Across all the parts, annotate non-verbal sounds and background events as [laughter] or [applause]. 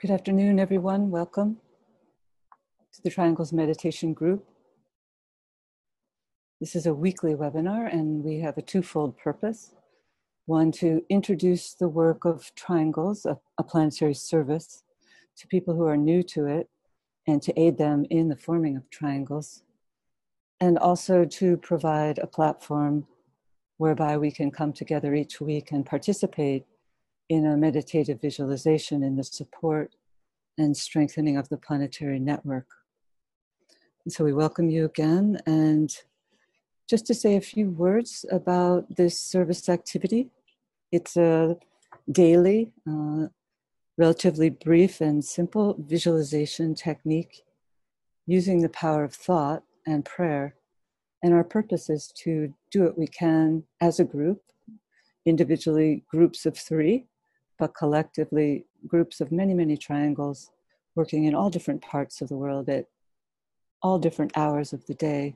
Good afternoon, everyone. Welcome to the Triangles Meditation Group. This is a weekly webinar, and we have a twofold purpose. One, to introduce the work of Triangles, a, a planetary service, to people who are new to it, and to aid them in the forming of triangles. And also to provide a platform whereby we can come together each week and participate in a meditative visualization in the support and strengthening of the planetary network. And so we welcome you again. And just to say a few words about this service activity, it's a daily, uh, relatively brief and simple visualization technique using the power of thought and prayer. And our purpose is to do what we can as a group, individually, groups of three, but collectively groups of many, many triangles working in all different parts of the world at all different hours of the day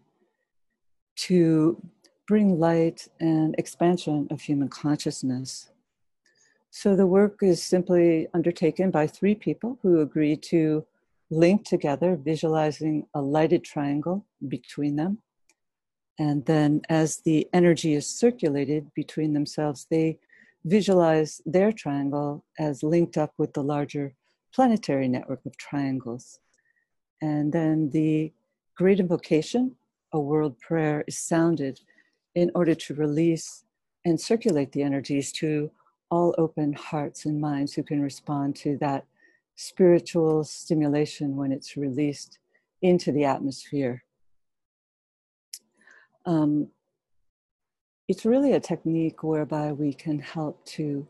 to bring light and expansion of human consciousness. So the work is simply undertaken by three people who agree to link together, visualizing a lighted triangle between them. And then, as the energy is circulated between themselves, they visualize their triangle as linked up with the larger planetary network of triangles. And then the great invocation, a world prayer, is sounded in order to release and circulate the energies to all open hearts and minds who can respond to that spiritual stimulation when it's released into the atmosphere. Um, it's really a technique whereby we can help to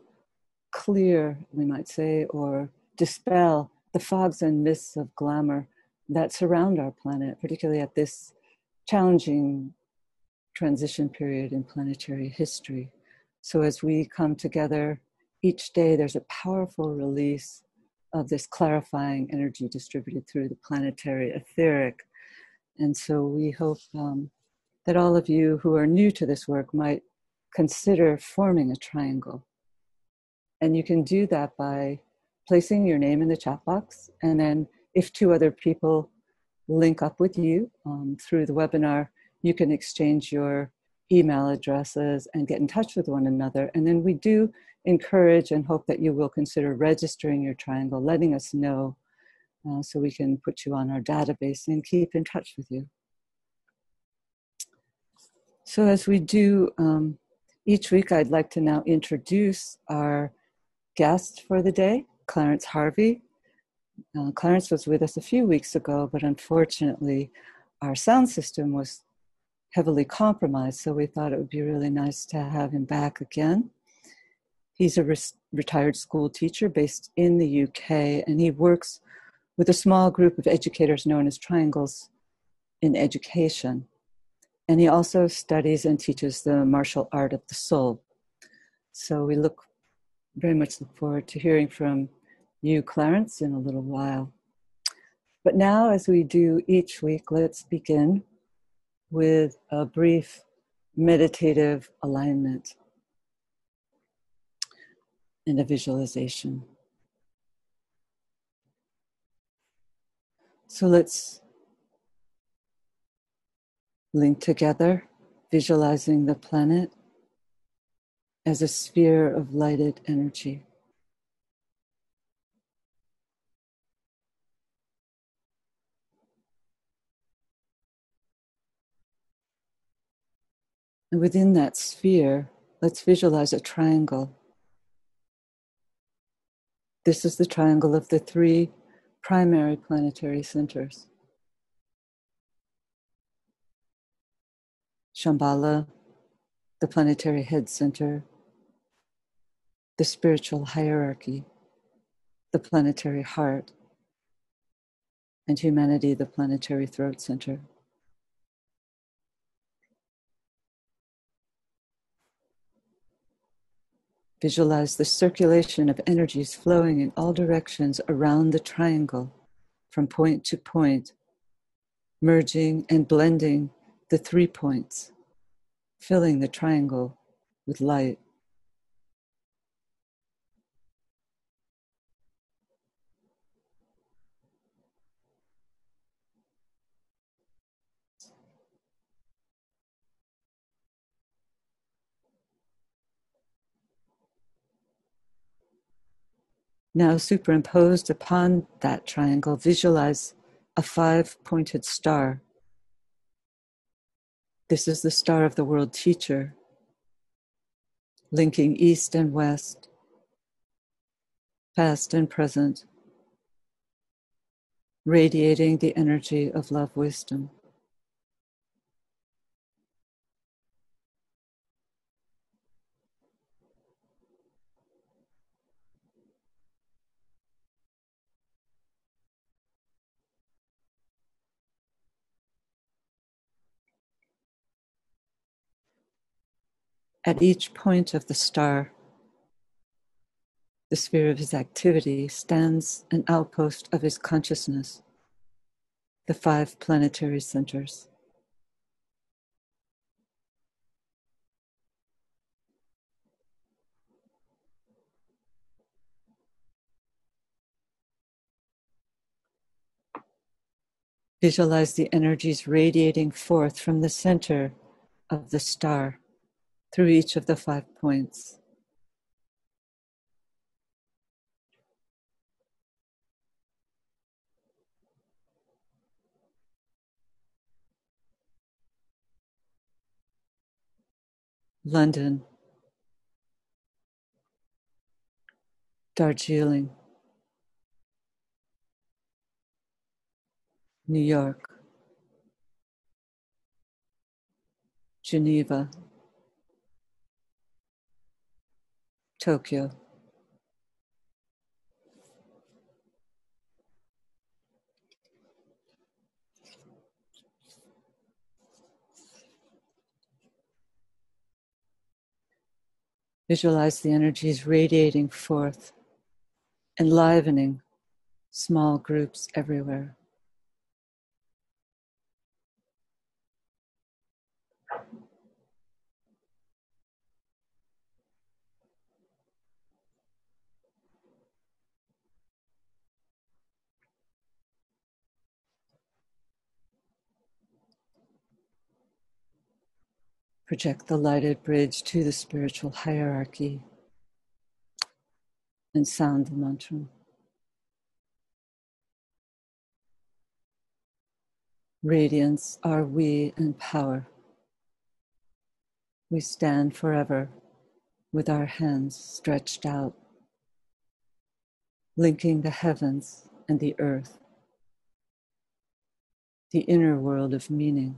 clear, we might say, or dispel the fogs and mists of glamour that surround our planet, particularly at this challenging transition period in planetary history. So, as we come together each day, there's a powerful release of this clarifying energy distributed through the planetary etheric. And so, we hope um, that all of you who are new to this work might consider forming a triangle. And you can do that by placing your name in the chat box. And then, if two other people link up with you um, through the webinar, you can exchange your email addresses and get in touch with one another. And then we do encourage and hope that you will consider registering your triangle, letting us know uh, so we can put you on our database and keep in touch with you. So, as we do um, each week, I'd like to now introduce our guest for the day. Clarence Harvey. Uh, Clarence was with us a few weeks ago, but unfortunately, our sound system was heavily compromised, so we thought it would be really nice to have him back again. He's a re- retired school teacher based in the UK, and he works with a small group of educators known as Triangles in Education. And he also studies and teaches the martial art of the soul. So we look very much look forward to hearing from you, Clarence, in a little while. But now, as we do each week, let's begin with a brief meditative alignment and a visualization. So let's link together, visualizing the planet as a sphere of lighted energy. And within that sphere, let's visualize a triangle. This is the triangle of the three primary planetary centers Shambhala, the planetary head center, the spiritual hierarchy, the planetary heart, and humanity, the planetary throat center. Visualize the circulation of energies flowing in all directions around the triangle, from point to point, merging and blending the three points, filling the triangle with light. Now, superimposed upon that triangle, visualize a five pointed star this is the star of the world teacher, linking east and west, past and present, radiating the energy of love wisdom. At each point of the star, the sphere of his activity, stands an outpost of his consciousness, the five planetary centers. Visualize the energies radiating forth from the center of the star through each of the five points. London, Darjeeling, New York, Geneva, Tokyo. Visualize the energies radiating forth, enlivening small groups everywhere. Project the lighted bridge to the spiritual hierarchy and sound the mantra. Radiance are we in power. We stand forever with our hands stretched out, linking the heavens and the earth, the inner world of meaning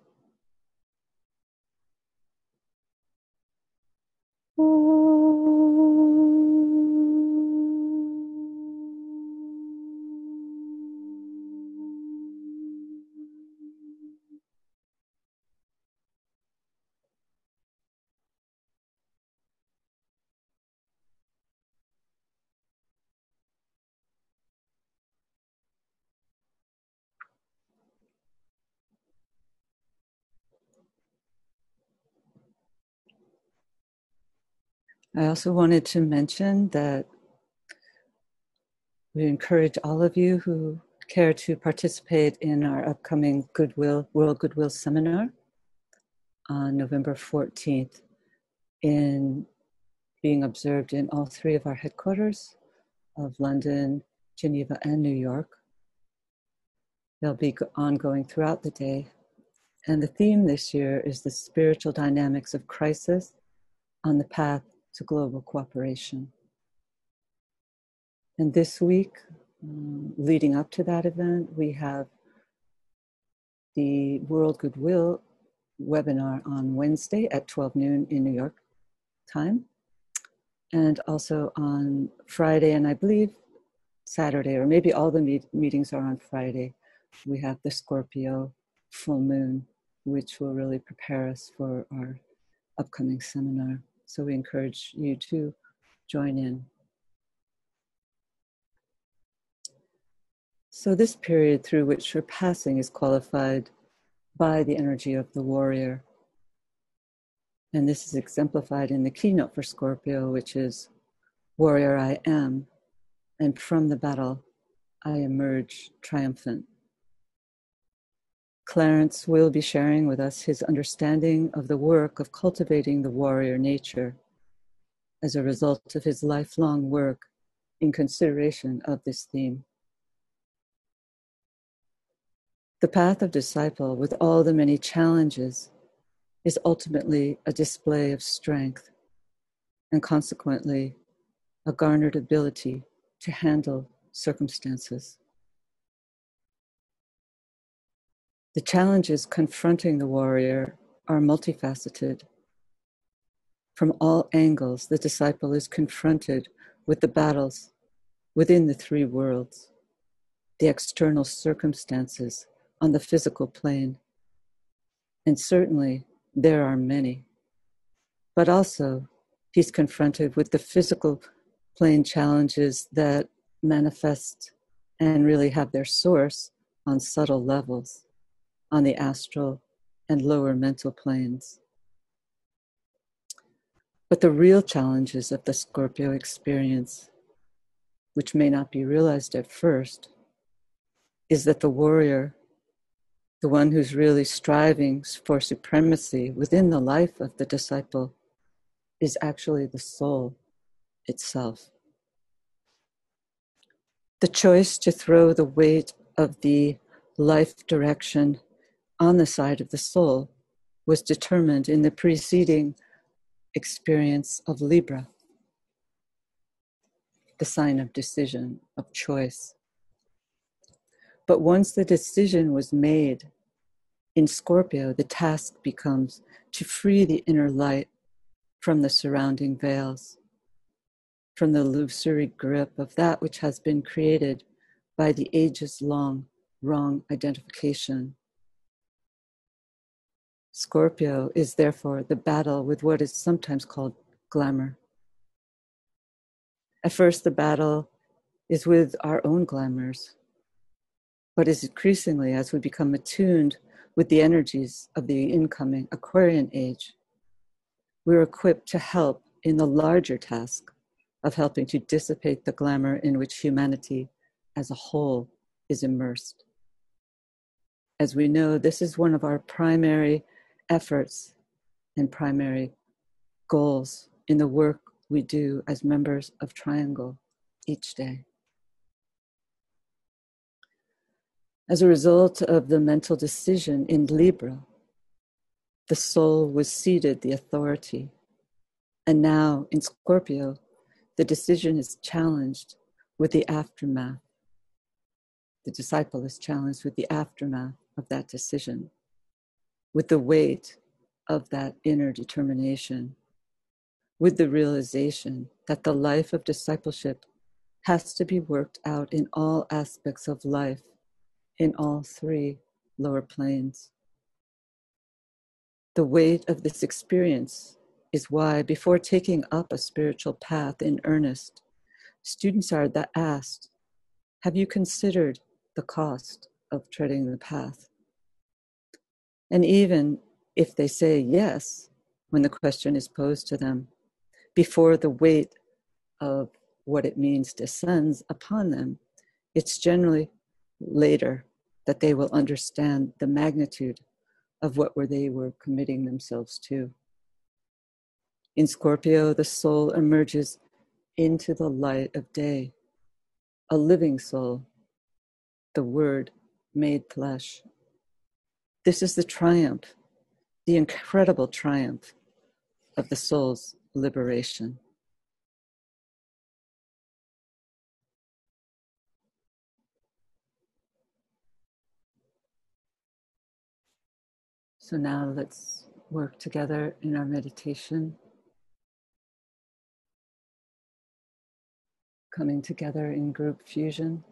Ooh. I also wanted to mention that we encourage all of you who care to participate in our upcoming Goodwill World Goodwill Seminar on November 14th in being observed in all three of our headquarters of London, Geneva, and New York. They'll be ongoing throughout the day. And the theme this year is the spiritual dynamics of crisis on the path to global cooperation. And this week, um, leading up to that event, we have the World Goodwill webinar on Wednesday at 12 noon in New York time, and also on Friday, and I believe Saturday, or maybe all the meet- meetings are on Friday. We have the Scorpio full moon, which will really prepare us for our upcoming seminar. So we encourage you to join in. So, this period through which her passing is qualified by the energy of the warrior. And this is exemplified in the keynote for Scorpio, which is Warrior I am, and from the battle I emerge triumphant. Clarence will be sharing with us his understanding of the work of cultivating the warrior nature as a result of his lifelong work in consideration of this theme. The path of disciple, with all the many challenges, is ultimately a display of strength and consequently a garnered ability to handle circumstances. The challenges confronting the warrior are multifaceted. From all angles, the disciple is confronted with the battles within the three worlds, the external circumstances on the physical plane, and certainly there are many. But also, he's confronted with the physical plane challenges that manifest and really have their source on subtle levels, on the astral and lower mental planes. But the real challenges of the Scorpio experience, which may not be realized at first, is that the warrior the one who's really striving for supremacy within the life of the disciple is actually the soul itself. The choice to throw the weight of the life direction on the side of the soul was determined in the preceding experience of Libra, the sign of decision, of choice. But once the decision was made in Scorpio, the task becomes to free the inner light from the surrounding veils, from the illusory grip of that which has been created by the ages long wrong identification. Scorpio is therefore the battle with what is sometimes called glamour. At first, the battle is with our own glamours, but is increasingly as we become attuned with the energies of the incoming Aquarian age, we're equipped to help in the larger task of helping to dissipate the glamour in which humanity as a whole is immersed. As we know, this is one of our primary efforts and primary goals in the work we do as members of Triangle each day. As a result of the mental decision in Libra, the soul was ceded the authority. And now in Scorpio, the decision is challenged with the aftermath. The disciple is challenged with the aftermath of that decision, with the weight of that inner determination, with the realization that the life of discipleship has to be worked out in all aspects of life in all three lower planes. The weight of this experience is why, before taking up a spiritual path in earnest, students are asked Have you considered the cost of treading the path? And even if they say yes, when the question is posed to them, before the weight of what it means descends upon them, it's generally later that they will understand the magnitude of what were they were committing themselves to. In Scorpio, the soul emerges into the light of day, a living soul, the Word made flesh. This is the triumph, the incredible triumph of the soul's liberation. So now let's work together in our meditation. Coming together in group fusion.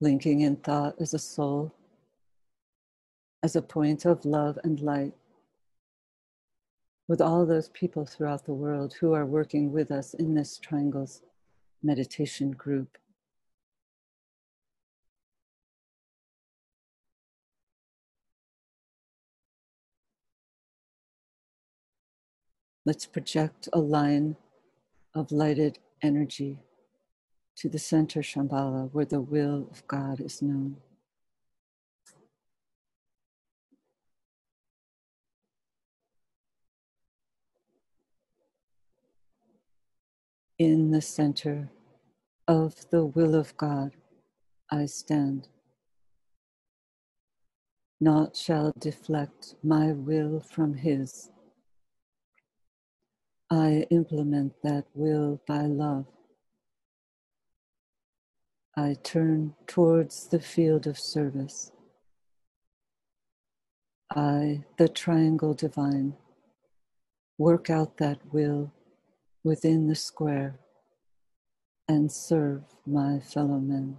Linking in thought as a soul, as a point of love and light. with all those people throughout the world who are working with us in this triangles meditation group. Let's project a line of lighted energy to the center Shambhala where the will of God is known. In the center of the will of God, I stand. Naught shall deflect my will from His. I implement that will by love. I turn towards the field of service. I, the triangle divine, work out that will within the square and serve my fellow men.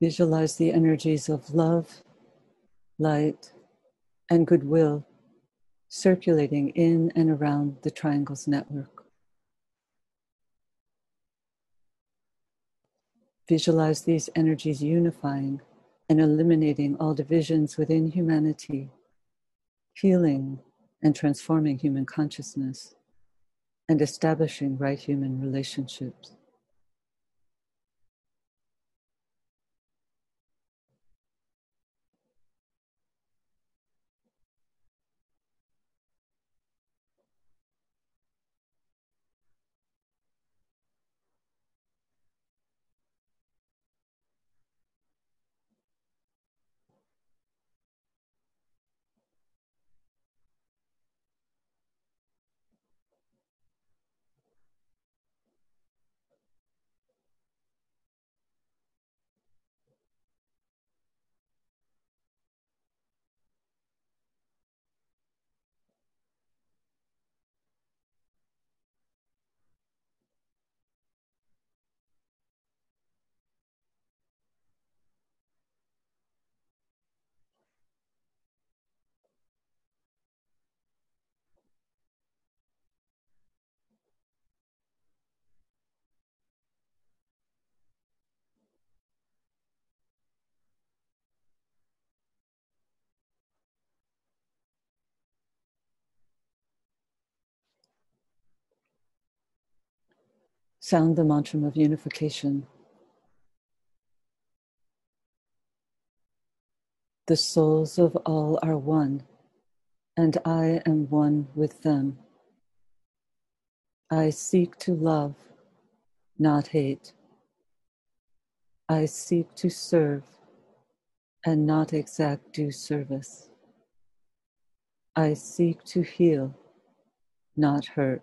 Visualize the energies of love, light, and goodwill circulating in and around the triangle's network. Visualize these energies unifying and eliminating all divisions within humanity, healing and transforming human consciousness, and establishing right human relationships. Sound the mantra of unification. The souls of all are one, and I am one with them. I seek to love, not hate. I seek to serve and not exact due service. I seek to heal, not hurt.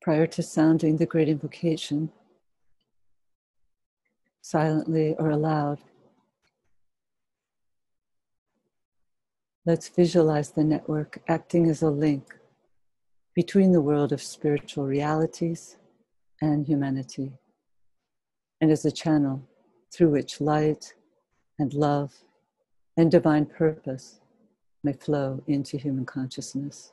Prior to sounding the great invocation, silently or aloud. Let's visualize the network acting as a link between the world of spiritual realities and humanity, and as a channel through which light and love and divine purpose may flow into human consciousness.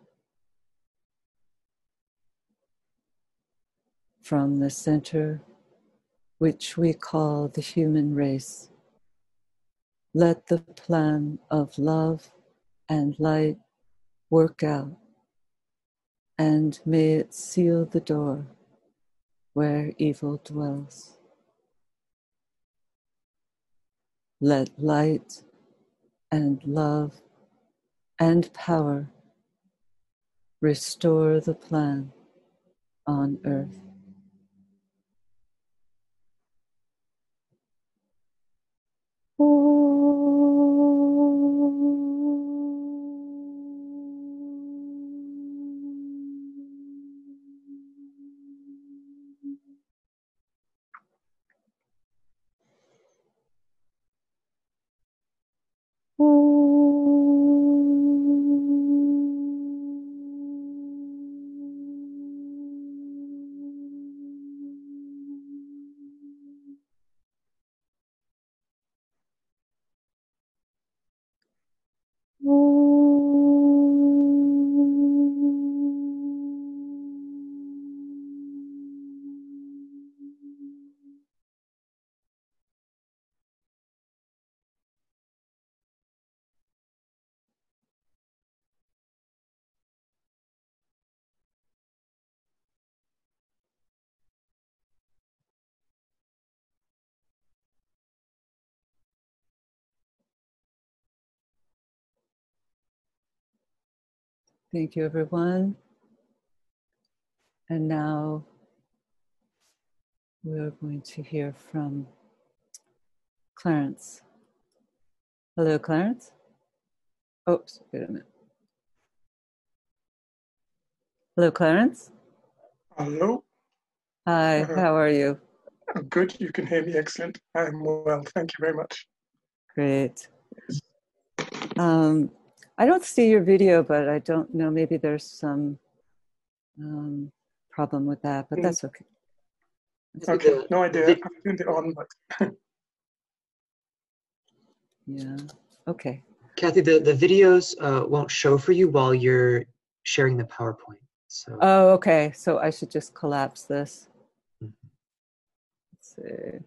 From the center, which we call the human race, let the plan of love and light work out, and may it seal the door where evil dwells. Let light and love and power restore the plan on earth. Thank you, everyone. And now we're going to hear from Clarence. Hello, Clarence. Oops, wait a minute. Hello, Clarence. Hello. Hi, uh, how are you? I'm good. You can hear me excellent. I'm well. Thank you very much. Great. Um, I don't see your video, but I don't know. Maybe there's some um, problem with that, but that's okay. okay, no idea. I turned it on, but. yeah, okay. Kathy, the, the videos uh, won't show for you while you're sharing the PowerPoint. So. Oh, okay. So I should just collapse this. Mm-hmm. Let's see.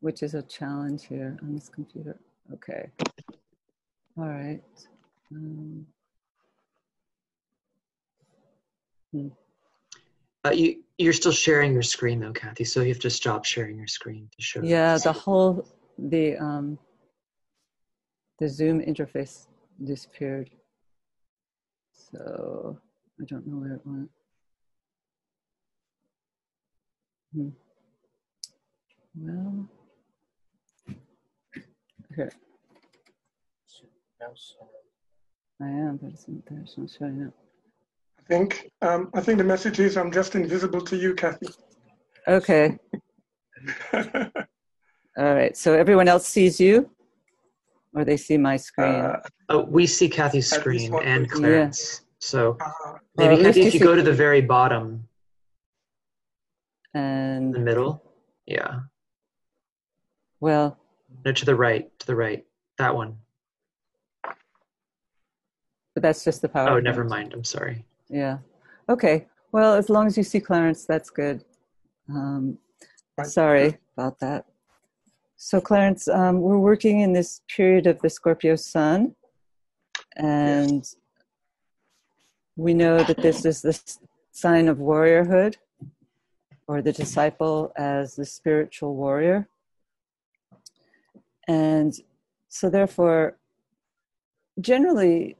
Which is a challenge here on this computer. Okay. All right. Um, hmm. uh, you you're still sharing your screen though, Kathy. So you have to stop sharing your screen to show. Yeah, the whole the um the Zoom interface disappeared. So I don't know where it went. Hmm. Well, here. I am, but it's not there. It's not showing up. I think um, I think the message is I'm just invisible to you, Kathy. Okay. [laughs] All right. So everyone else sees you, or they see my screen. Uh, oh, we see Kathy's screen and Clarence. Yeah. So uh, maybe well, Kathy, if you go to the very bottom and the middle, yeah. Well, no, to the right, to the right, that one. But that's just the power. Oh, never mind. I'm sorry. Yeah. Okay. Well, as long as you see Clarence, that's good. Um, sorry about that. So, Clarence, um, we're working in this period of the Scorpio sun, and yes. we know that this is the sign of warriorhood, or the disciple as the spiritual warrior. And so, therefore, generally,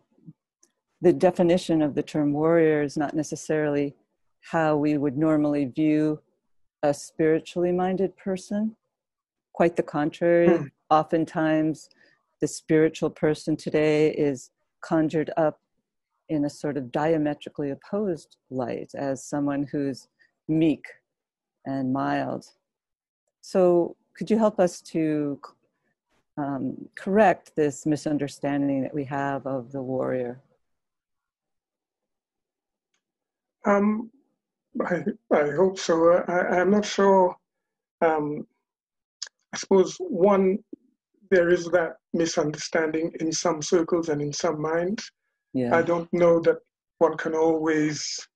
the definition of the term warrior is not necessarily how we would normally view a spiritually minded person. Quite the contrary. Hmm. Oftentimes, the spiritual person today is conjured up in a sort of diametrically opposed light as someone who's meek and mild. So, could you help us to um, correct this misunderstanding that we have of the warrior? Um, I, I hope so. I, I'm not sure. Um, I suppose one, there is that misunderstanding in some circles and in some minds. Yeah. I don't know that one can always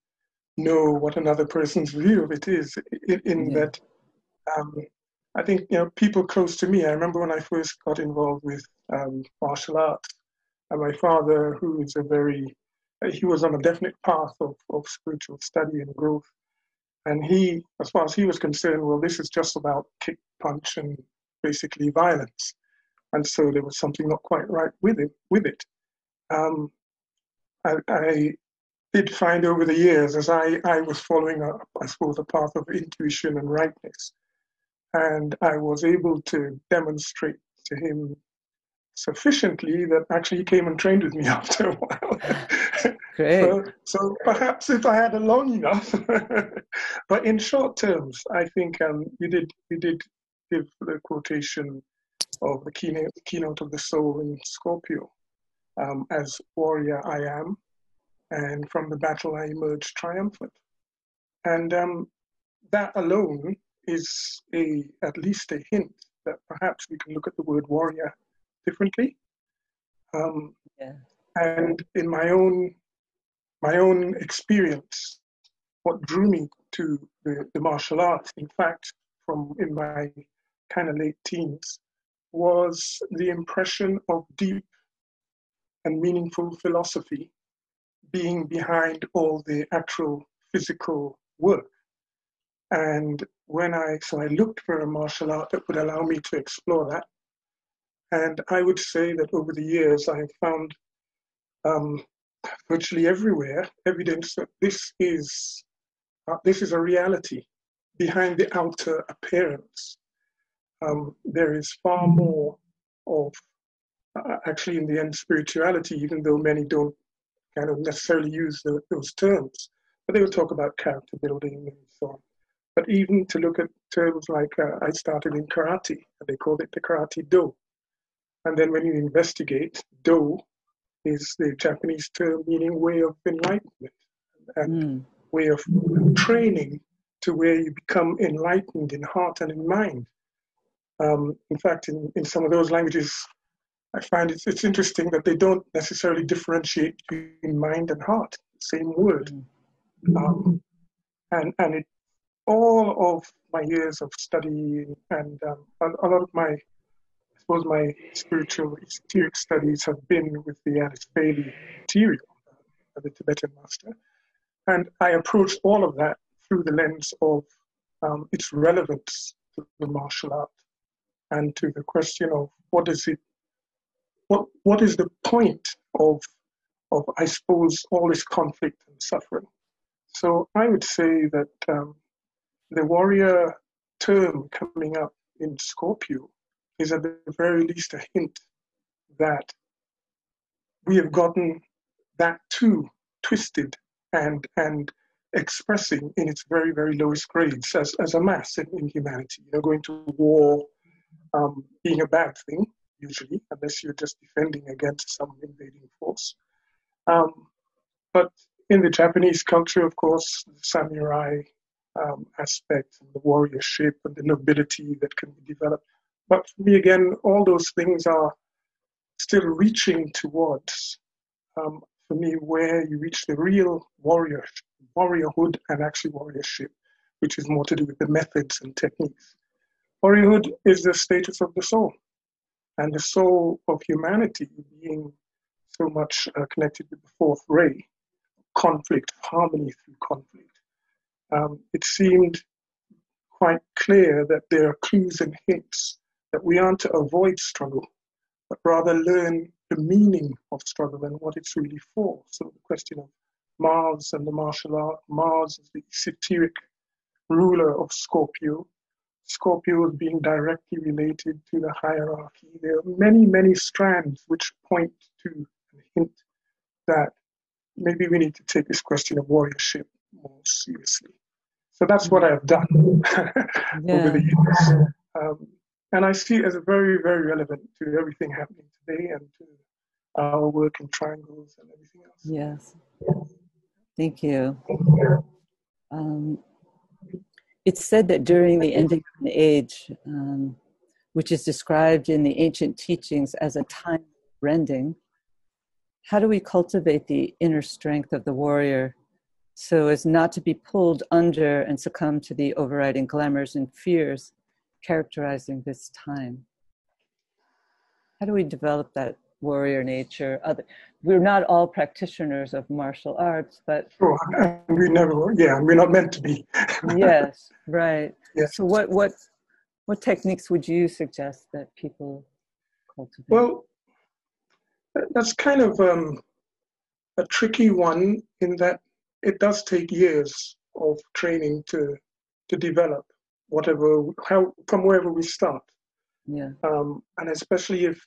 know what another person's view of it is. In, in Yeah. that, um, I think you know people close to me. I remember when I first got involved with um, martial arts, and my father, who is a very, he was on a definite path of, of spiritual study and growth, and he, as far as he was concerned, well, this is just about kick, punch, and basically violence, and so there was something not quite right with it. With it, um, I, I did find over the years as I, I was following, a, I suppose, a path of intuition and rightness. And I was able to demonstrate to him sufficiently that actually he came and trained with me [laughs] after a while. [laughs] Great. so, so perhaps if I had a long enough, [laughs] but in short terms, I think um, you did you did give the quotation of the keynote, keynote of the soul in Scorpio um, as warrior I am, and from the battle I emerged triumphant. And um, that alone is a at least a hint that perhaps we can look at the word warrior differently. Um, Yeah. and in my own my own experience, what drew me to the, the martial arts, in fact, from in my kind of late teens, was the impression of deep and meaningful philosophy being behind all the actual physical work. And when I, so I looked for a martial art that would allow me to explore that. And I would say that over the years, I have found um, virtually everywhere evidence that this is, uh, this is a reality behind the outer appearance. Um, there is far more of, uh, actually, in the end, spirituality, even though many don't kind of necessarily use the, those terms, but they will talk about character building and so on. But even to look at terms like uh, I started in karate, and they called it the karate do. And then when you investigate, do is the Japanese term meaning way of enlightenment and Mm. way of training to where you become enlightened in heart and in mind. Um, in fact, in, in some of those languages, I find it's, it's interesting that they don't necessarily differentiate between mind and heart, same word. Um, and, and it, all of my years of study and um, a, a lot of my, suppose my spiritual esoteric studies have been with the Alice Bailey material of the Tibetan master. And I approached all of that through the lens of um, its relevance to the martial art and to the question of what is it, what, what is the point of, of, I suppose, all this conflict and suffering. So I would say that um, the warrior term coming up in Scorpio is at the very least a hint that we have gotten that too twisted and and expressing in its very very lowest grades as, as a mass in, in humanity. You know going to war um, being a bad thing usually unless you're just defending against some invading force. Um, but in the japanese culture of course the samurai um, aspect and the warriorship and the nobility that can be developed but for me again all those things are still reaching towards um, for me where you reach the real warrior warriorhood and actually warriorship which is more to do with the methods and techniques. Warriorhood is the status of the soul and the soul of humanity being so much uh, connected with the fourth ray conflict harmony through conflict. Um, it seemed quite clear that there are clues and hints that we aren't to avoid struggle but rather learn the meaning of struggle and what it's really for. So the question of Mars and the martial art, Mars is the esoteric ruler of Scorpio. Scorpio is being directly related to the hierarchy. There are many, many strands which point to and hint that maybe we need to take this question of warriorship more seriously. So that's what I've done [laughs] over the years. Um, and I see it as very, very relevant to everything happening today and to our work in triangles and everything else. Yes. Thank you. Um, it's said that during the ending of an age, um, which is described in the ancient teachings as a time rending, how do we cultivate the inner strength of the warrior so as not to be pulled under and succumb to the overriding glamours and fears characterizing this time? How do we develop that warrior nature? Other, we're not all practitioners of martial arts, but sure, we never. Yeah, we're not meant to be. [laughs] yes, right. Yes. So, what what what techniques would you suggest that people cultivate? Well, that's kind of um, a tricky one in that it does take years of training to to develop whatever how from wherever we start. Yeah. Um, and especially if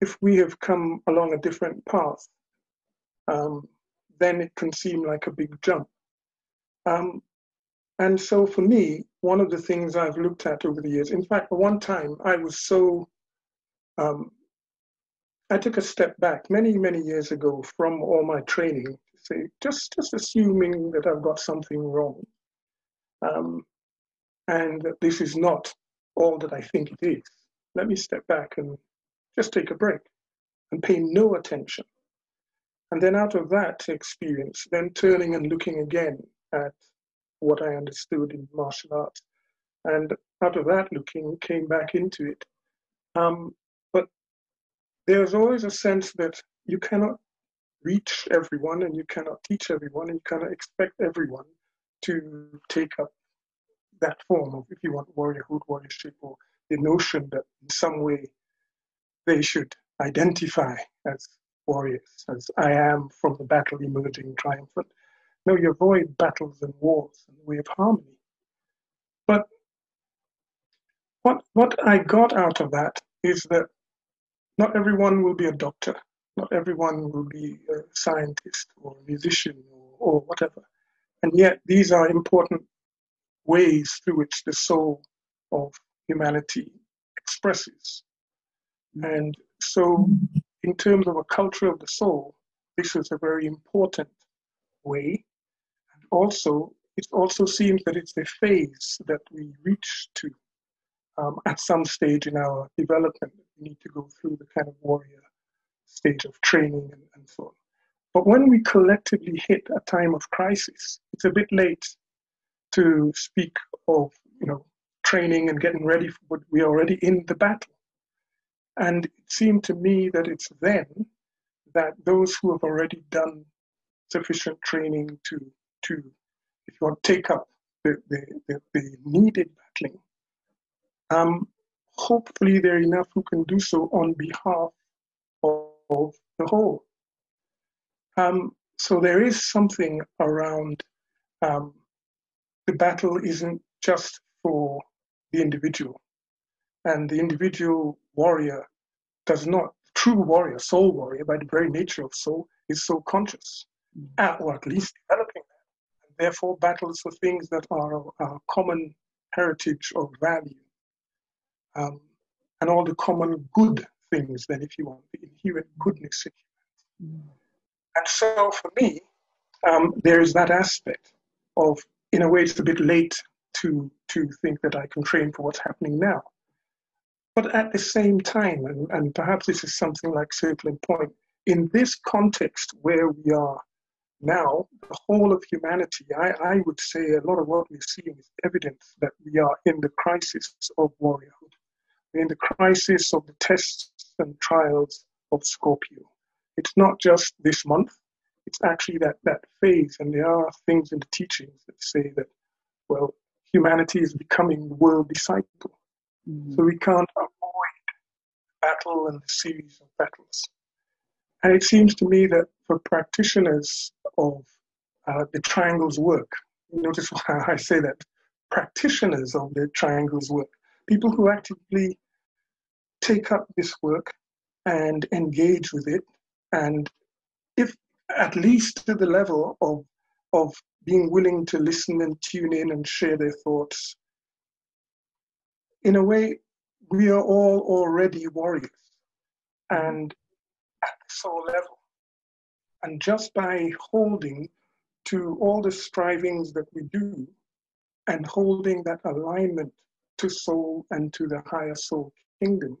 if we have come along a different path um, then it can seem like a big jump. Um, and so for me one of the things i've looked at over the years in fact one time i was so um, i took a step back many many years ago from all my training say, just, just assuming that I've got something wrong. Um, and that this is not all that I think it is. Let me step back and just take a break and pay no attention. And then out of that experience, then turning and looking again at what I understood in martial arts. And out of that looking, came back into it. Um, but there's always a sense that you cannot reach everyone and you cannot teach everyone and you cannot expect everyone to take up that form of, if you want, warriorhood, warriorship, or the notion that in some way they should identify as warriors, as I am from the battle emerging triumphant. No, you avoid battles and wars and we have harmony. But what, what I got out of that is that not everyone will be a doctor not everyone will be a scientist or a musician or, or whatever. And yet, these are important ways through which the soul of humanity expresses. And so, in terms of a culture of the soul, this is a very important way. And also, it also seems that it's a phase that we reach to um, at some stage in our development. We need to go through the kind of warrior stage of training and, and so on. But when we collectively hit a time of crisis, it's a bit late to speak of you know training and getting ready for what we're already in the battle. And it seemed to me that it's then that those who have already done sufficient training to to if you want take up the, the, the, the needed battling, um, hopefully there are enough who can do so on behalf of of the whole. Um, so there is something around um, the battle isn't just for the individual, and the individual warrior does not. True warrior, soul warrior, by the very nature of soul, is so conscious, mm. at, or at least developing that. And therefore, battles for things that are our common heritage or value, um, and all the common good things than if you want the inherent goodness in humanity. Mm. And so for me, um, there is that aspect of, in a way, it's a bit late to, to think that I can train for what's happening now. But at the same time, and, and perhaps this is something like circling point, in this context where we are now, the whole of humanity, I, I would say a lot of what we're seeing is evidence that we are in the crisis of warriorhood. In the crisis of the tests and trials of Scorpio. It's not just this month, it's actually that, that phase. And there are things in the teachings that say that, well, humanity is becoming the world disciple. Mm-hmm. So we can't avoid battle and the series of battles. And it seems to me that for practitioners of uh, the triangle's work, notice [laughs] why I say that practitioners of the triangles work, people who actively take up this work and engage with it, and if at least to the level of of being willing to listen and tune in and share their thoughts. In a way, we are all already warriors, and at the soul level. And just by holding to all the strivings that we do and holding that alignment to soul and to the higher soul kingdom,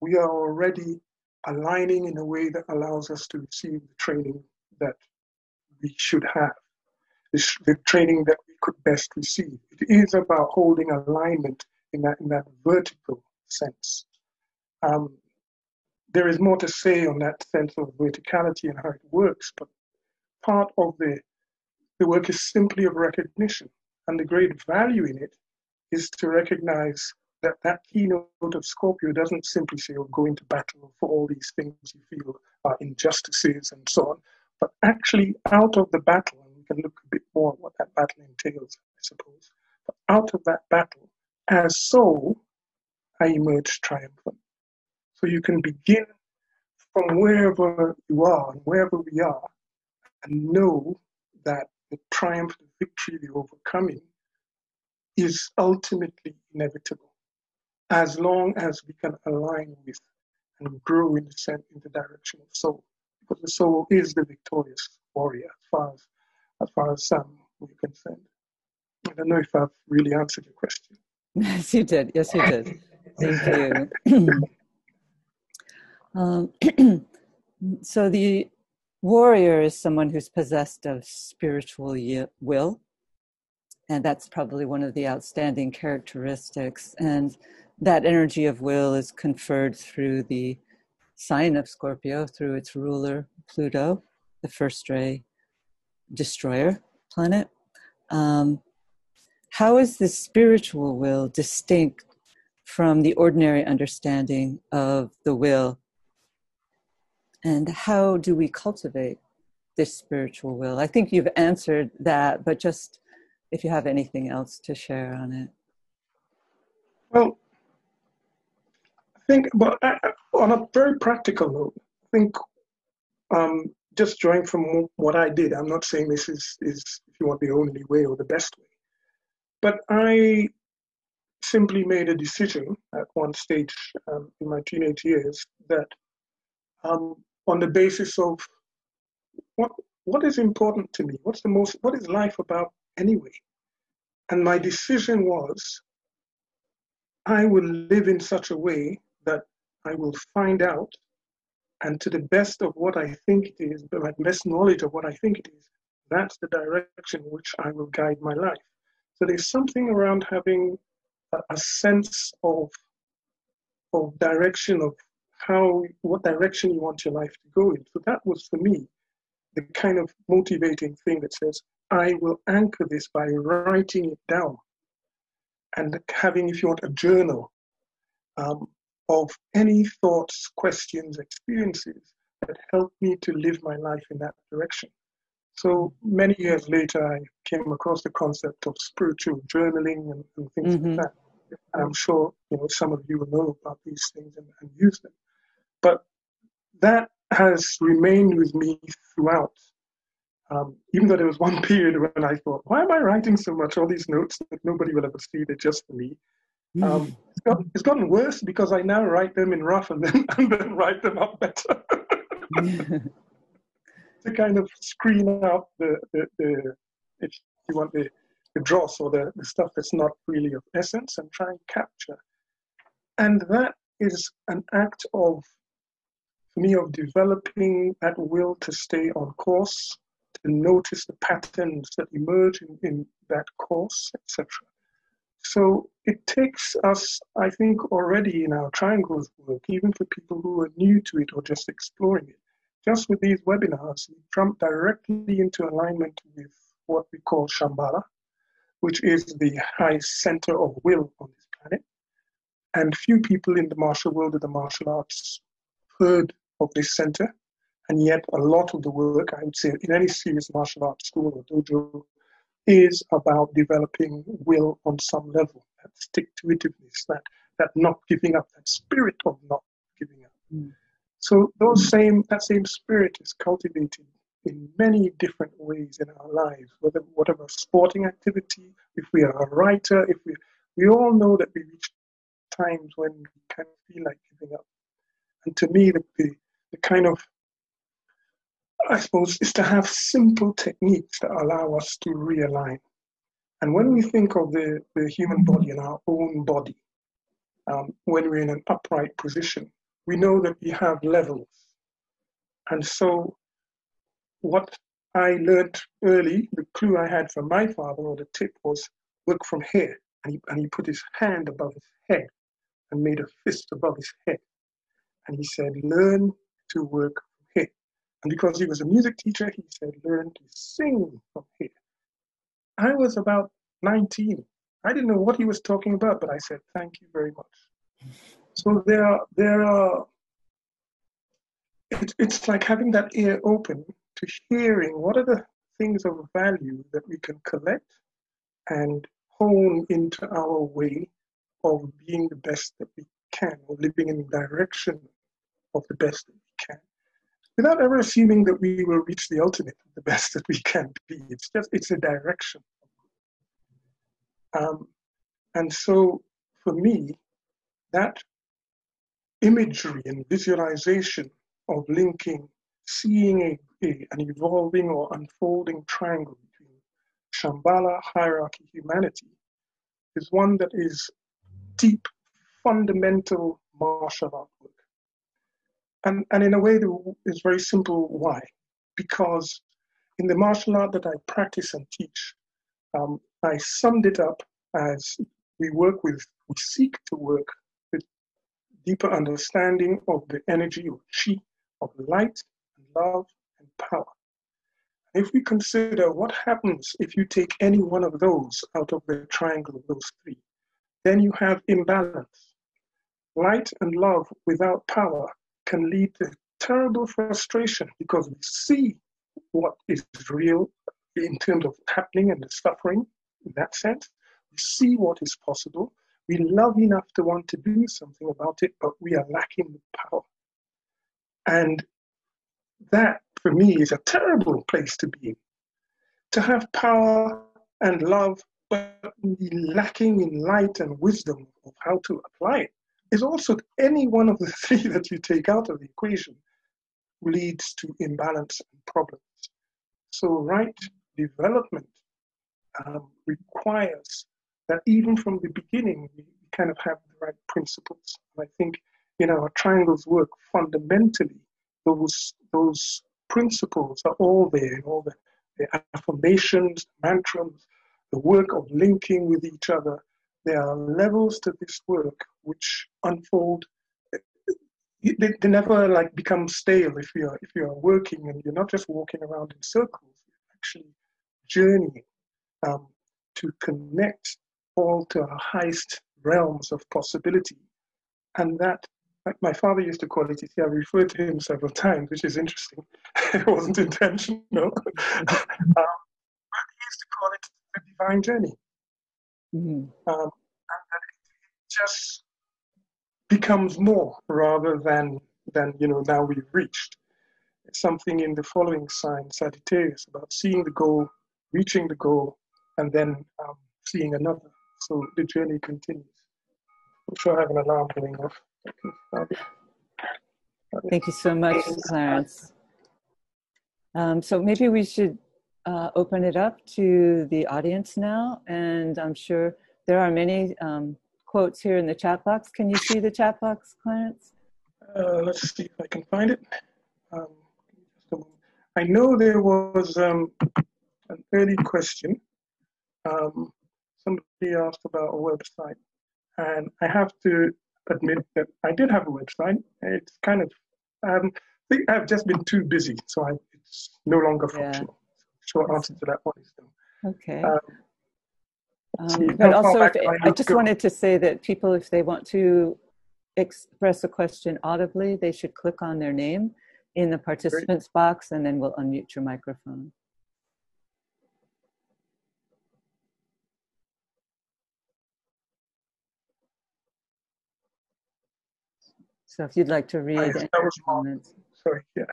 we are already aligning in a way that allows us to receive the training that we should have, the, training that we could best receive. It is about holding alignment in that, in that vertical sense. Um, there is more to say on that sense of verticality and how it works, but part of the, the work is simply of recognition. And the great value in it is to recognize that that keynote of Scorpio doesn't simply say, oh, go into battle for all these things you feel are injustices and so on, but actually out of the battle, and we can look a bit more at what that battle entails, I suppose, but out of that battle, as soul, I emerge triumphant. So you can begin from wherever you are and wherever we are and know that the triumph, the victory, the overcoming is ultimately inevitable as long as we can align with and grow in the, in the direction of soul. Because the soul is the victorious warrior as far as, as, far as um, we're concerned. I don't know if I've really answered your question. [laughs] Yes, you did. Yes, you did. Thank you. [clears throat] um, [clears throat] so the warrior is someone who's possessed of spiritual will, and that's probably one of the outstanding characteristics. And that energy of will is conferred through the sign of Scorpio, through its ruler, Pluto, the first ray destroyer planet. Um, how is the spiritual will distinct from the ordinary understanding of the will? And how do we cultivate this spiritual will? I think you've answered that, but just if you have anything else to share on it. Well, think, but on a very practical note, I think um, just drawing from what I did, I'm not saying this is, is, if you want, the only way or the best way. But I simply made a decision at one stage um, in my teenage years that um, on the basis of what what is important to me, what's the most, what is life about anyway? And my decision was I will live in such a way that I will find out, and to the best of what I think it is, my best knowledge of what I think it is, that's the direction which I will guide my life. So there's something around having a, a sense of of direction of how what direction you want your life to go in. So that was for me the kind of motivating thing that says I will anchor this by writing it down and having, if you want, a journal um, of any thoughts, questions, experiences that help me to live my life in that direction. So many years later, I came across the concept of spiritual journaling and, and things mm-hmm. like that. And I'm sure you know some of you will know about these things and, and use them. But that has remained with me throughout. Um, even though there was one [laughs] period when I thought, why am I writing so much? All these notes that nobody will ever see, they're just for me. Mm. Um, it's, got, it's gotten worse because I now write them in rough and then, [laughs] and then write them up better. [laughs] to kind of screen out the, the, the if you want the, the dross or the, the stuff that's not really of essence and try and capture. And that is an act of, for me, of developing that will to stay on course, to notice the patterns that emerge in, in that course, etc. So it takes us, I think, already in our triangles work, even for people who are new to it or just exploring it, just with these webinars, we jump directly into alignment with what we call Shambhala, which is the high center of will on this planet. And few people in the martial world of the martial arts heard of this center. And yet, a lot of the work, I would say, in any serious martial arts school or dojo, is about developing will on some level, that stick to itiveness, that, that not giving up, that spirit of not giving up. Mm. So those same that same spirit is cultivated in many different ways in our lives, whether whatever sporting activity, if we are a writer, if we we all know that we reach times when we kind of feel like giving up. And to me, the, the, the kind of I suppose, is to have simple techniques that allow us to realign. And when we think of the, the human body and our own body, um, when we're in an upright position, we know that we have levels. And so, what I learned early, the clue I had from my father, or the tip was work from here. And he, and he put his hand above his head and made a fist above his head. And he said, Learn to work and because he was a music teacher, he said, learn to sing from here. I was about 19. I didn't know what he was talking about, but I said, thank you very much. So there there are, it, it's like having that ear open to hearing what are the things of value that we can collect and hone into our way of being the best that we can, or living in the direction of the best that without ever assuming that we will reach the ultimate, the best that we can be. It's just, it's a direction. Um, and so for me, that imagery and visualization of linking, seeing a, a, an evolving or unfolding triangle between Shambhala, hierarchy, humanity, is one that is deep, fundamental martial art. And, and in a way, it's very simple. Why? Because in the martial art that I practice and teach, um, I summed it up as we work with, we seek to work with deeper understanding of the energy of chi, of light, and love, and power. If we consider what happens if you take any one of those out of the triangle of those three, then you have imbalance. Light and love without power can lead to terrible frustration because we see what is real in terms of happening and the suffering in that sense. We see what is possible. We love enough to want to do something about it, but we are lacking the power. And that, for me, is a terrible place to be. To have power and love, but lacking in light and wisdom of how to apply it is also any one of the [laughs] three that you take out of the equation leads to imbalance and problems. So, right development um, requires that even from the beginning, we kind of have the right principles. And I think in our triangles work, fundamentally, those, those principles are all there, all the, the affirmations, mantras, the work of linking with each other, there are levels to this work which unfold. They, they never like become stale if you're if you're working and you're not just walking around in circles. You're actually journeying um, to connect all to our highest realms of possibility. And that like my father used to call it see i referred to him several times which is interesting. [laughs] It wasn't intentional. [laughs] Um, but he used to call it the divine journey Mm-hmm. Um, and it just becomes more rather than than you know now we've reached. It's something in the following sign, Sagittarius, about seeing the goal, reaching the goal, and then um, seeing another. So the journey continues. I'm sure I have an alarm going off. Thank you so much, Clarence. Um, so maybe we should uh, open it up to the audience now, and I'm sure there are many um, quotes here in the chat box. Can you see the chat box, Clarence? Uh, let's see if I can find it. Um, I know there was um, an early question. Um, somebody asked about a website, and I have to admit that I did have a website. It's kind of, um, I, I have just been too busy, so I, it's no longer functional short answer to that one is. Okay. Um, um, but also, if, I, I just wanted to say that people, if they want to express a question audibly, they should click on their name in the participants Great. box and then we'll unmute your microphone. So if you'd like to read, Sorry, yeah.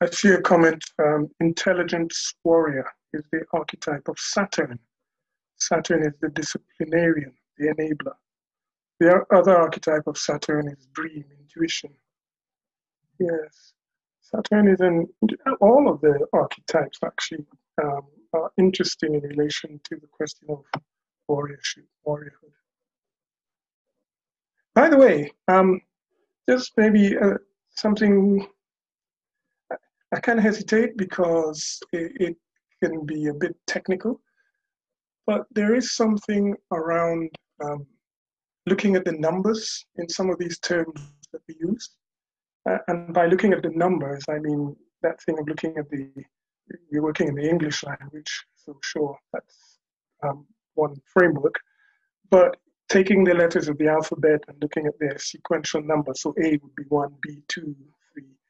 I see a comment, um, intelligence warrior is the archetype of Saturn. Saturn is the disciplinarian, the enabler. The other archetype of Saturn is dream, intuition. Yes, Saturn is in all of the archetypes actually um, are interesting in relation to the question of warriorship, warriorhood. By the way, um, just maybe uh, something I kind of hesitate because it, it, can be a bit technical, but there is something around um, looking at the numbers in some of these terms that we use. Uh, and by looking at the numbers, I mean that thing of looking at the, you're working in the English language, so sure, that's um, one framework. But taking the letters of the alphabet and looking at their sequential numbers, so A would be 1, B 2, 3,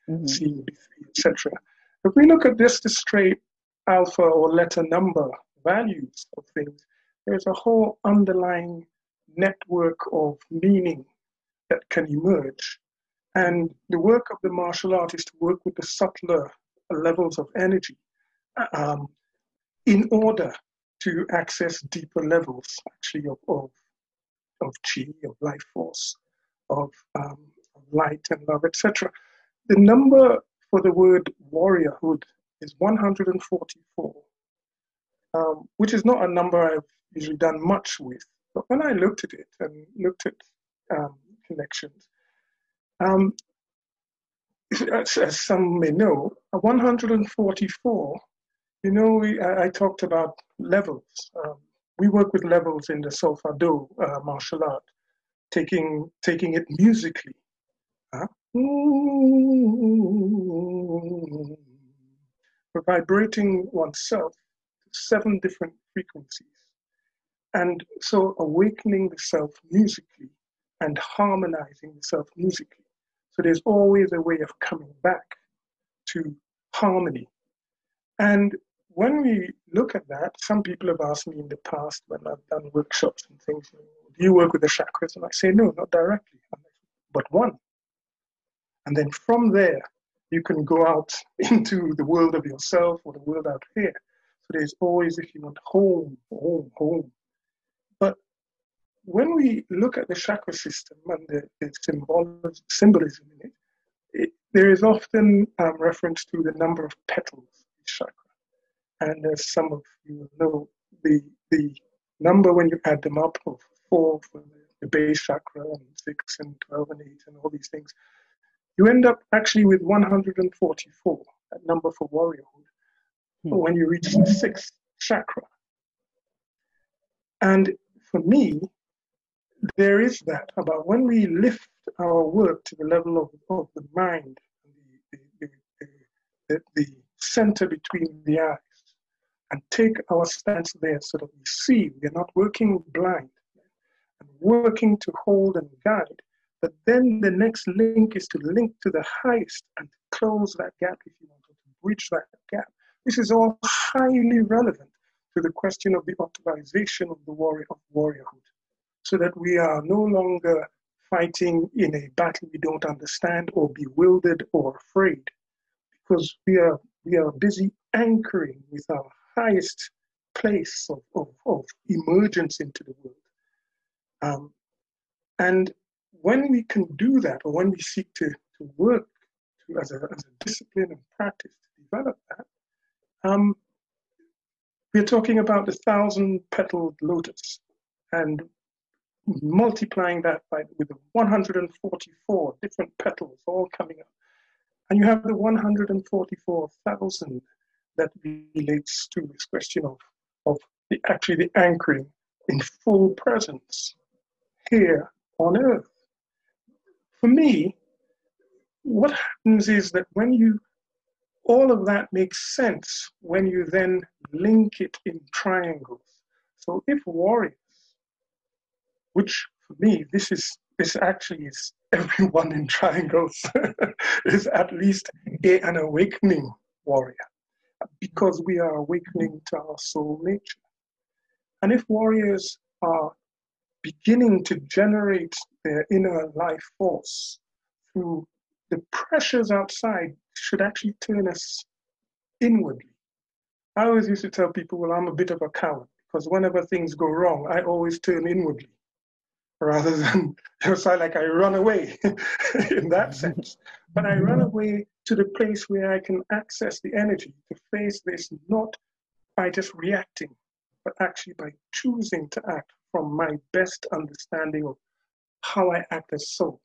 mm-hmm. C would be 3, etc. If we look at just the straight alpha or letter number values of things, there's a whole underlying network of meaning that can emerge. And the work of the martial art is to work with the subtler levels of energy um, in order to access deeper levels, actually, of, of, of chi, of life force, of, um, of light and love, etc. The number for the word warriorhood is 144, um, which is not a number I've usually done much with. But when I looked at it and looked at um, connections, um, as, as, some may know, 144, you know, we, I, I talked about levels. Um, we work with levels in the Solfa Do uh, martial art, taking, taking it musically. Huh? Vibrating oneself to seven different frequencies. And so awakening the self musically and harmonizing the self musically. So there's always a way of coming back to harmony. And when we look at that, some people have asked me in the past when I've done workshops and things, do you work with the chakras? And I say, no, not directly, but one. And then from there, you can go out [laughs] into the world of yourself or the world out here. So there's always, if you want, home, home, home. But when we look at the chakra system and the, the symbolism, in it, it, there is often um, reference to the number of petals in chakra. And as some of you know, the, the number when you add them up of four for the, the base chakra and six and 12 and eight and all these things, you end up actually with 144, that number for warriorhood, hmm. when you reach the sixth chakra. And for me, there is that about when we lift our work to the level of, of the mind, the, the, the, the center between the eyes, and take our stance there so that we see we're not working blind and working to hold and guide but then the next link is to link to the highest and close that gap if you want to bridge that gap. This is all highly relevant to the question of the optimization of the warrior of warriorhood, so that we are no longer fighting in a battle we don't understand or bewildered or afraid, because we are we are busy anchoring with our highest place of, of, of emergence into the world. Um, and when we can do that, or when we seek to, to work to, as, a, as a discipline and practice to develop that, um, we're talking about the thousand petaled lotus and multiplying that by with 144 different petals all coming up. And you have the 144,000 that relates to this question of, of the, actually the anchoring in full presence here on earth for me, what happens is that when you, all of that makes sense when you then link it in triangles. So if warriors, which for me, this is, this actually is [laughs] everyone in triangles, [laughs] is at least a, an awakening warrior. because we are awakening to our soul nature. And if warriors are beginning to generate their inner life force through the pressures outside should actually turn us inwardly. I always used to tell people, well, I'm a bit of a coward because whenever things go wrong, I always turn inwardly rather [laughs] than just like I run away [laughs] in that sense. But I run away to the place where I can access the energy to face this not by just reacting, but actually by choosing to act from my best understanding of how I act as soul.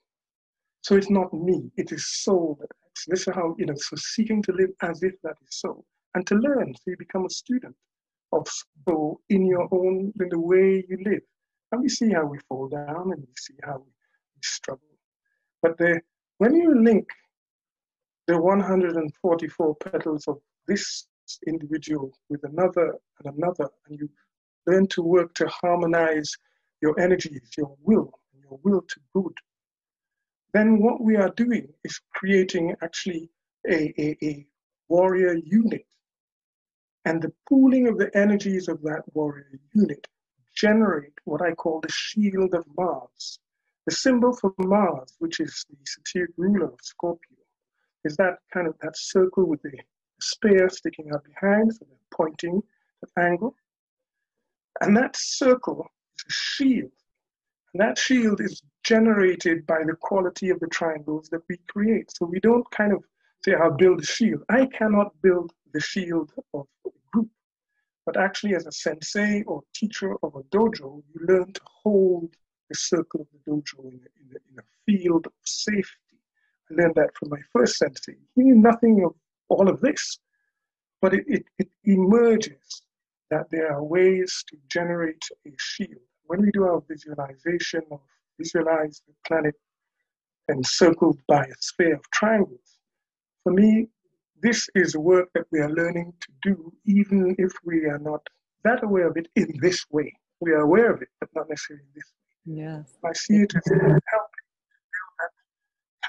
So it's not me, it is soul that acts. This is how, you know, so seeking to live as if that is so. And to learn, so you become a student of soul in your own, in the way you live. And we see how we fall down and we see how we struggle. But the, when you link the 144 petals of this individual with another and another, and you learn to work to harmonize your energies, your will, your will to good, then what we are doing is creating actually a, a, a warrior unit. And the pooling of the energies of that warrior unit generate what I call the shield of Mars. The symbol for Mars, which is the esoteric ruler of Scorpio, is that kind of that circle with the spear sticking out behind, so they're pointing the angle. And that circle is a shield. And that shield is generated by the quality of the triangles that we create. So we don't kind of say, I'll build a shield. I cannot build the shield of a group. But actually, as a sensei or teacher of a dojo, you learn to hold the circle of the dojo in a, in a, in a field of safety. I learned that from my first sensei. He knew nothing of all of this, but it, it, it emerges that there are ways to generate a shield. When we do our visualization of visualize the planet encircled by a sphere of triangles, for me, this is work that we are learning to do, even if we are not that aware of it in this way. We are aware of it, but not necessarily this way. Yes. I see it as helping build that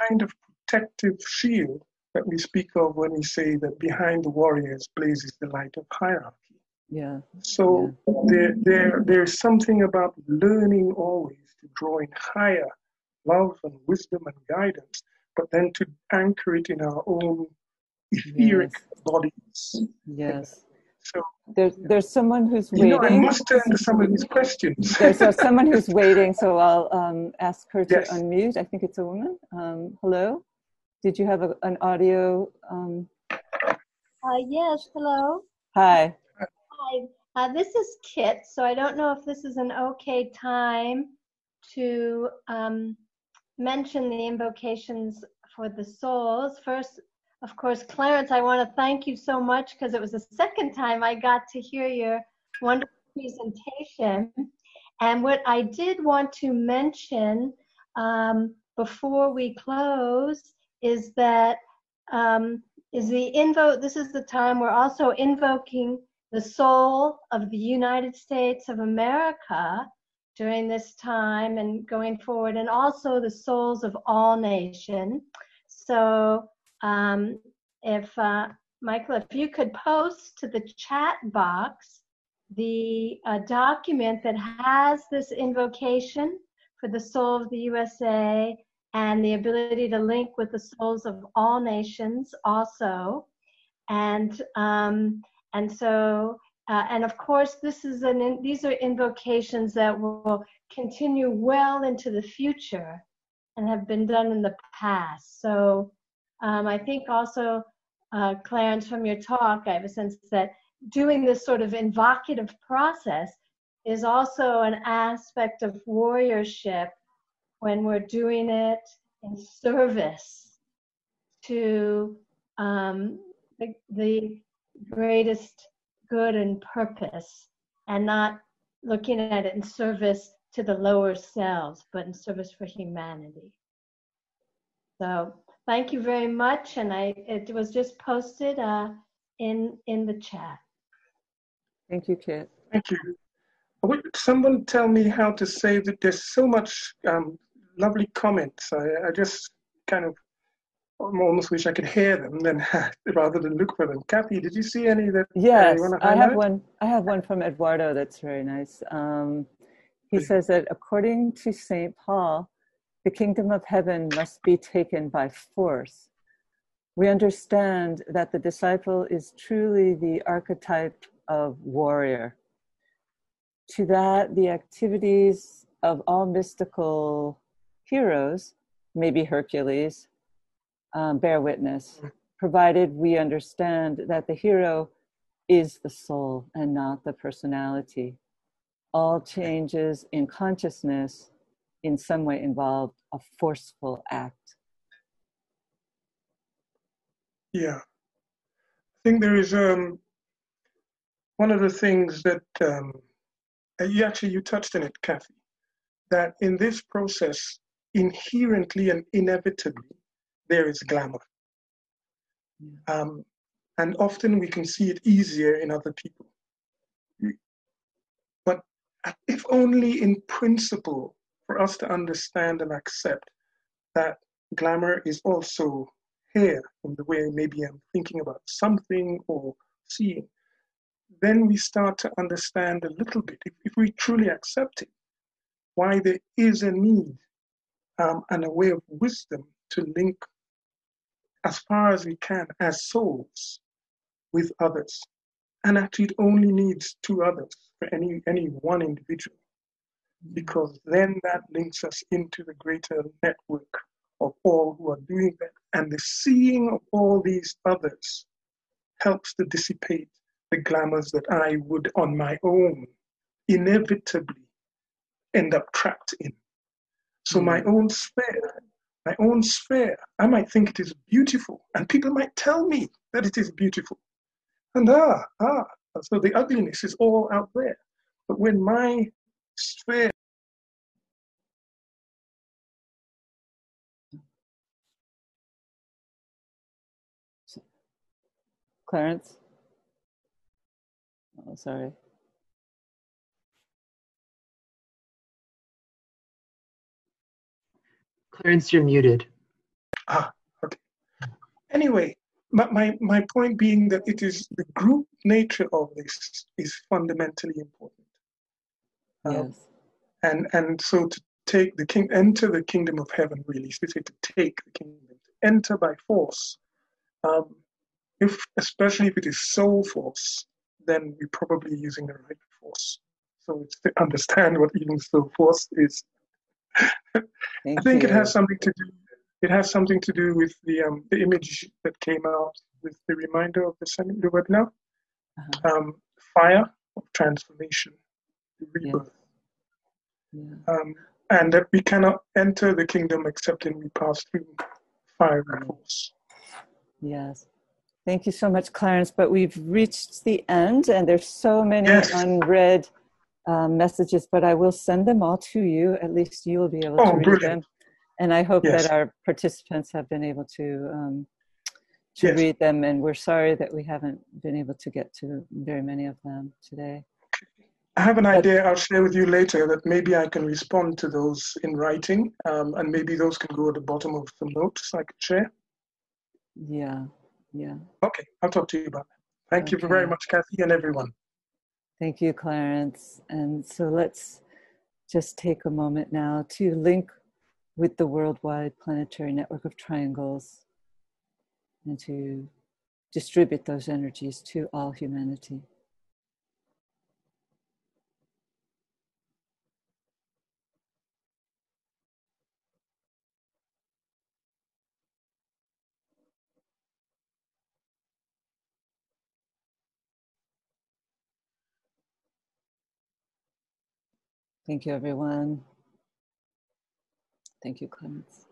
kind of protective shield that we speak of when we say that behind the warriors blazes the light of hierarchy. Yeah. So yeah. there, there, there's something about learning always to draw in higher love and wisdom and guidance, but then to anchor it in our own etheric yes. bodies. Yes. So there's there's someone who's you waiting. know, I must turn to some of these questions. [laughs] there's uh, someone who's waiting, so I'll um, ask her to Yes. unmute. I think it's a woman. Um, hello. Did you have a, an audio? Um, Uh, yes, hello. hi. Hi. Uh, this is Kit, so I don't know if this is an okay time to um, mention the invocations for the souls. First, of course, Clarence, I want to thank you so much because it was the second time I got to hear your wonderful presentation. And what I did want to mention um, before we close is that um, is the invo. This is the time we're also invoking the soul of the United States of America during this time and going forward, and also the souls of all nation. So, um, if uh, Michael, if you could post to the chat box the uh, document that has this invocation for the soul of the USA and the ability to link with the souls of all nations also. And um, and so uh, and of course this is an in, these are invocations that will continue well into the future and have been done in the past. So um, I think also uh, Clarence from your talk, I have a sense that doing this sort of invocative process is also an aspect of warriorship when we're doing it in service to um, the, the greatest good and purpose and not looking at it in service to the lower selves, but in service for humanity. So thank you very much. And I it was just posted uh, in in the chat. Thank you, Kit. Thank you. Would someone tell me how to say that there's so much um, lovely comments? I, I just kind of I almost wish I could hear them than [laughs] rather than look for them. Kathy, did you see any that? Uh, yes, I have one. I have one from Eduardo that's very nice. Um, he says that according to Saint Paul, the kingdom of heaven must be taken by force. We understand that the disciple is truly the archetype of warrior. To that, the activities of all mystical heroes, maybe Hercules, um, bear witness, provided we understand that the hero is the soul and not the personality. All changes in consciousness in some way involve a forceful act. Yeah. I think there is um, one of the things that um, you actually you touched on it, Kathy, that in this process, inherently and inevitably, there is glamour. Um, and often we can see it easier in other people. But if only in principle, for us to understand and accept that glamour is also here in the way maybe I'm thinking about something or seeing, then we start to understand a little bit, if, if we truly accept it, why there is a need um, and a way of wisdom to link as far as we can as souls with others. And actually, it only needs two others for any, any one individual, because then that links us into the greater network of all who are doing that. And the seeing of all these others helps to dissipate the glamours that I would, on my own, inevitably end up trapped in. So, my mm. own sphere my own sphere. I might think it is beautiful, and people might tell me that it is beautiful. And ah, ah, so the ugliness is all out there. But when my sphere Clarence? Oh, sorry. Clarence, you're muted. Ah, okay. Anyway, my, my, my point being that it is the group nature of this is fundamentally important. Um, yes. and and so to take the king enter the kingdom of heaven really is to say to take the kingdom, to enter by force. Um, if especially if it is soul force, then we're probably using the right force. So it's to understand what even soul force is. I think you. it has something to do. It has something to do with the um, the image that came out with the reminder of the seminar the webinar. Uh-huh. Um, fire of transformation, the rebirth. Yeah. Um, and that we cannot enter the kingdom except when we pass through fire and force. Yes. Thank you so much, Clarence. But we've reached the end, and there's so many yes. unread um, messages, but I will send them all to you. At least you will be able oh, to read brilliant. them. And I hope yes. that our participants have been able to um, to yes. read them. And we're sorry that we haven't been able to get to very many of them today. I have an but, idea I'll share with you later that maybe I can respond to those in writing, um, and maybe those can go at the bottom of the notes I could share. Yeah, yeah. Okay, I'll talk to you about that. Thank okay. you very much, Kathy, and everyone. Thank you, Clarence. And so let's just take a moment now to link with the worldwide planetary network of triangles and to distribute those energies to all humanity. Thank you, everyone. Thank you, Clarence.